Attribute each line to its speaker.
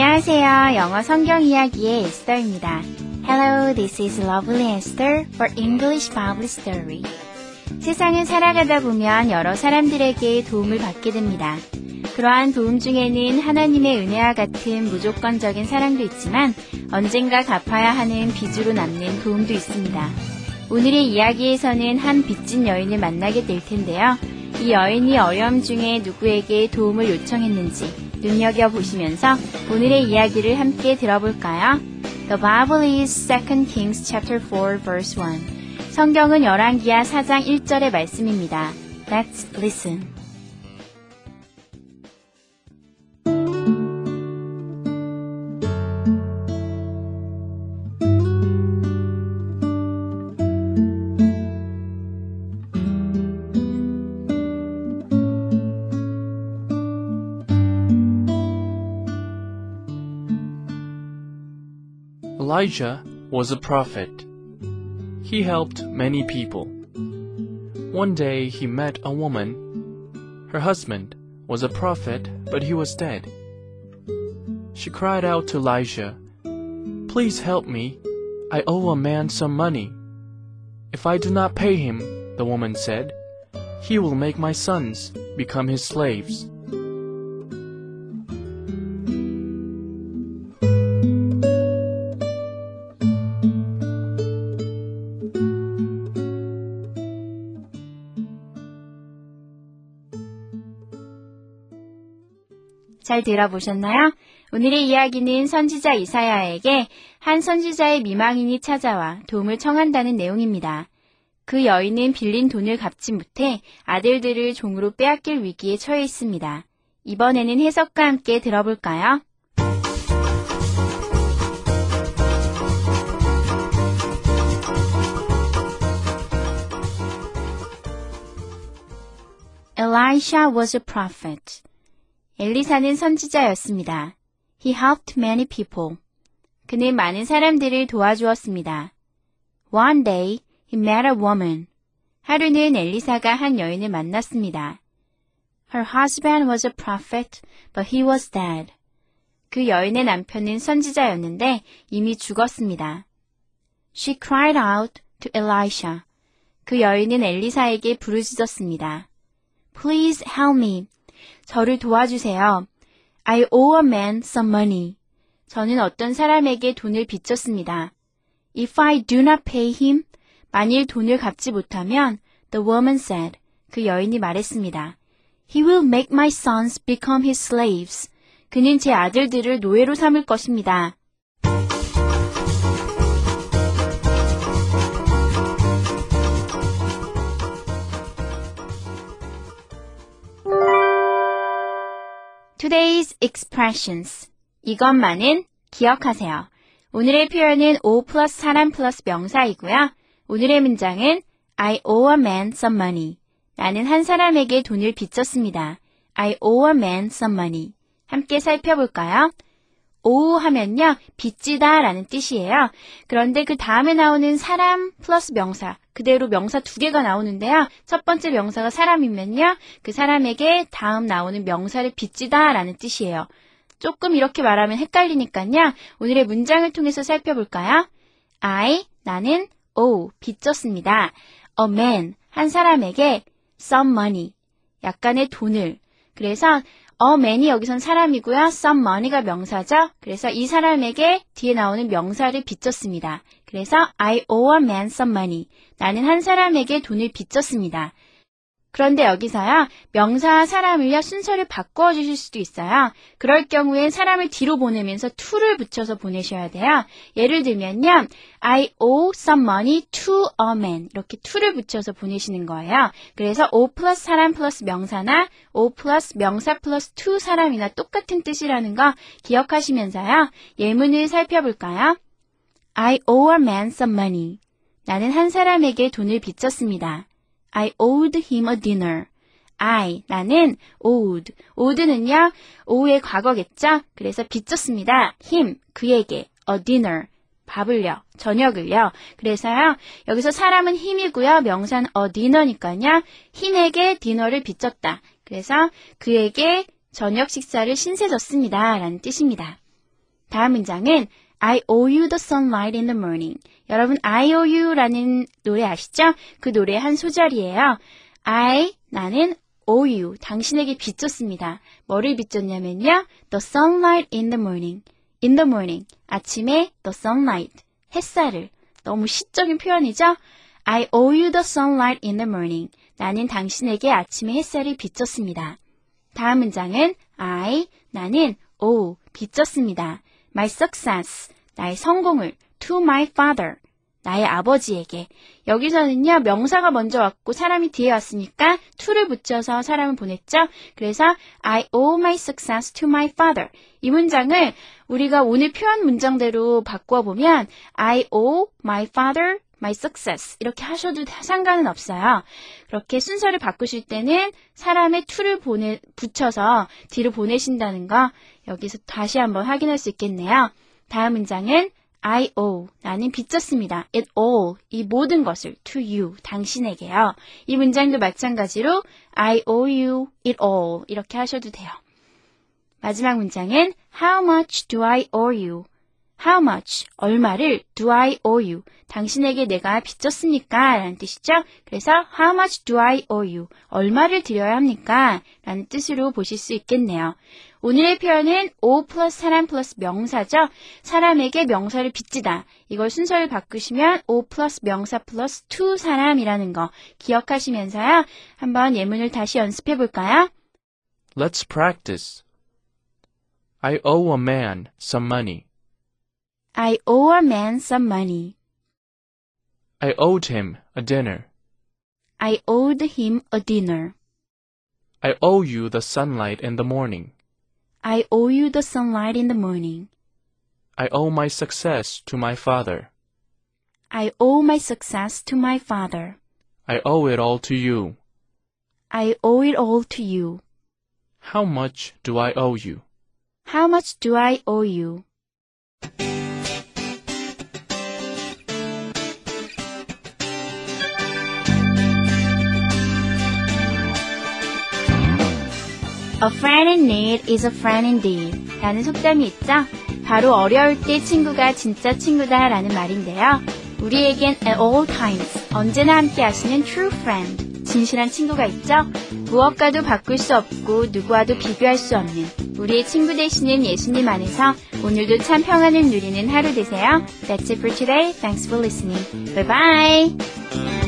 Speaker 1: 안녕하세요. 영어 성경 이야기의 에스더입니다. Hello, this is Lovely Esther for English Bible Story. 세상을 살아가다 보면 여러 사람들에게 도움을 받게 됩니다. 그러한 도움 중에는 하나님의 은혜와 같은 무조건적인 사랑도 있지만 언젠가 갚아야 하는 빚으로 남는 도움도 있습니다. 오늘의 이야기에서는 한 빚진 여인을 만나게 될 텐데요. 이 여인이 어려움 중에 누구에게 도움을 요청했는지 눈여겨보시면서 오늘의 이야기를 함께 들어볼까요? The Bible is 2 Kings chapter 4 verse 1. 성경은 열왕기하 4장 1절의 말씀입니다. Let's listen.
Speaker 2: Elijah was a prophet. He helped many people. One day he met a woman. Her husband was a prophet, but he was dead. She cried out to Elijah, Please help me. I owe a man some money. If I do not pay him, the woman said, he will make my sons become his slaves.
Speaker 1: 잘 들어보셨나요? 오늘의 이야기는 선지자 이사야에게 한 선지자의 미망인이 찾아와 도움을 청한다는 내용입니다. 그 여인은 빌린 돈을 갚지 못해 아들들을 종으로 빼앗길 위기에 처해 있습니다. 이번에는 해석과 함께 들어볼까요? Elisha was a prophet. 엘리사는 선지자였습니다. He helped many people. 그는 많은 사람들을 도와주었습니다. One day, he met a woman. 하루는 엘리사가 한 여인을 만났습니다. Her husband was a prophet, but he was dead. 그 여인의 남편은 선지자였는데 이미 죽었습니다. She cried out to Elisha. 그 여인은 엘리사에게 부르짖었습니다. Please help me. 저를 도와주세요. I owe a man some money. 저는 어떤 사람에게 돈을 빚졌습니다. If I do not pay him, 만일 돈을 갚지 못하면, the woman said, 그 여인이 말했습니다. He will make my sons become his slaves. 그는 제 아들들을 노예로 삼을 것입니다. Today's expressions. 이것만은 기억하세요. 오늘의 표현은 O 플러스 사람 플러스 명사이고요. 오늘의 문장은 I owe a man some money. 나는 한 사람에게 돈을 빚졌습니다. I owe a man some money. 함께 살펴볼까요? Owe 하면요, 빚지다 라는 뜻이에요. 그런데 그 다음에 나오는 사람 플러스 명사, 그대로 명사 두 개가 나오는데요. 첫 번째 명사가 사람이면요, 그 사람에게 다음 나오는 명사를 빚지다 라는 뜻이에요. 조금 이렇게 말하면 헷갈리니까요. 오늘의 문장을 통해서 살펴볼까요? I, 나는 owe, 빚졌습니다. A man, 한 사람에게 some money, 약간의 돈을. 그래서 a man이 여기선 사람이고요. some money가 명사죠. 그래서 이 사람에게 뒤에 나오는 명사를 빚졌습니다. 그래서 I owe a man some money. 나는 한 사람에게 돈을 빚졌습니다. 그런데 여기서요, 명사와 사람을요, 순서를 바꿔 주실 수도 있어요. 그럴 경우엔 사람을 뒤로 보내면서 to를 붙여서 보내셔야 돼요. 예를 들면요, I owe some money to a man. 이렇게 to를 붙여서 보내시는 거예요. 그래서 o 플러스 사람 플러스 명사나 o 플러스 명사 플러스 to 사람이나 똑같은 뜻이라는 거 기억하시면서요, 예문을 살펴볼까요? I owe a man some money. 나는 한 사람에게 돈을 빚졌습니다. I owed him a dinner. I, 나는 owed. owed는요, ow의 과거겠죠? 그래서 빚졌습니다. him, 그에게, a dinner. 밥을요, 저녁을요. 그래서요, 여기서 사람은 힘이고요, 명사는 a dinner니까요, 힘에게 디너를 빚졌다. 그래서 그에게 저녁 식사를 신세졌습니다. 라는 뜻입니다. 다음 문장은 I owe you the sunlight in the morning. 여러분, I owe you라는 노래 아시죠? 그 노래의 한 소절이에요. I, 나는 owe you, 당신에게 빚졌습니다. 뭐를 빚졌냐면요. The sunlight in the morning. In the morning. 아침에 the sunlight. 햇살을. 너무 시적인 표현이죠? I owe you the sunlight in the morning. 나는 당신에게 아침에 햇살을 빚졌습니다. 다음 문장은 I, 나는 owe, 빚졌습니다. My success, 나의 성공을 to my father, 나의 아버지에게. 여기서는요, 명사가 먼저 왔고 사람이 뒤에 왔으니까 to를 붙여서 사람을 보냈죠. 그래서 I owe my success to my father. 이 문장을 우리가 오늘 표현 문장대로 바꾸어 보면 I owe my father my success 이렇게 하셔도 상관은 없어요. 그렇게 순서를 바꾸실 때는 사람의 to를 보내 붙여서 뒤로 보내신다는 거 여기서 다시 한번 확인할 수 있겠네요. 다음 문장은 I owe 나는 빚졌습니다. It all 이 모든 것을 to you 당신에게요. 이 문장도 마찬가지로 I owe you it all 이렇게 하셔도 돼요. 마지막 문장은 How much do I owe you? How much? 얼마를 do I owe you? 당신에게 내가 빚졌습니까? 라는 뜻이죠. 그래서 How much do I owe you? 얼마를 드려야 합니까? 라는 뜻으로 보실 수 있겠네요. 오늘의 표현은 o 플러스 사람 플러스 명사죠. 사람에게 명사를 빚지다. 이걸 순서를 바꾸시면 o 플러스 명사 플러스 to 사람이라는 거 기억하시면서요. 한번 예문을 다시 연습해 볼까요?
Speaker 2: Let's practice. I owe a man some money.
Speaker 1: I owe a man some money.
Speaker 2: I owed him a dinner.
Speaker 1: I owed him a dinner.
Speaker 2: I owe you the sunlight in the morning.
Speaker 1: I owe you the sunlight in the morning.
Speaker 2: I owe my success to my father.
Speaker 1: I owe my success to my father.
Speaker 2: I owe it all to you.
Speaker 1: I owe it all to you.
Speaker 2: How much do I owe you?
Speaker 1: How much do I owe you? A friend in need is a friend indeed. 라는 속담이 있죠? 바로 어려울 때 친구가 진짜 친구다 라는 말인데요. 우리에겐 at all times, 언제나 함께 하시는 true friend, 진실한 친구가 있죠? 무엇과도 바꿀 수 없고 누구와도 비교할 수 없는 우리의 친구 되시는 예수님 안에서 오늘도 참 평안을 누리는 하루 되세요. That's it for today. Thanks for listening. Bye bye.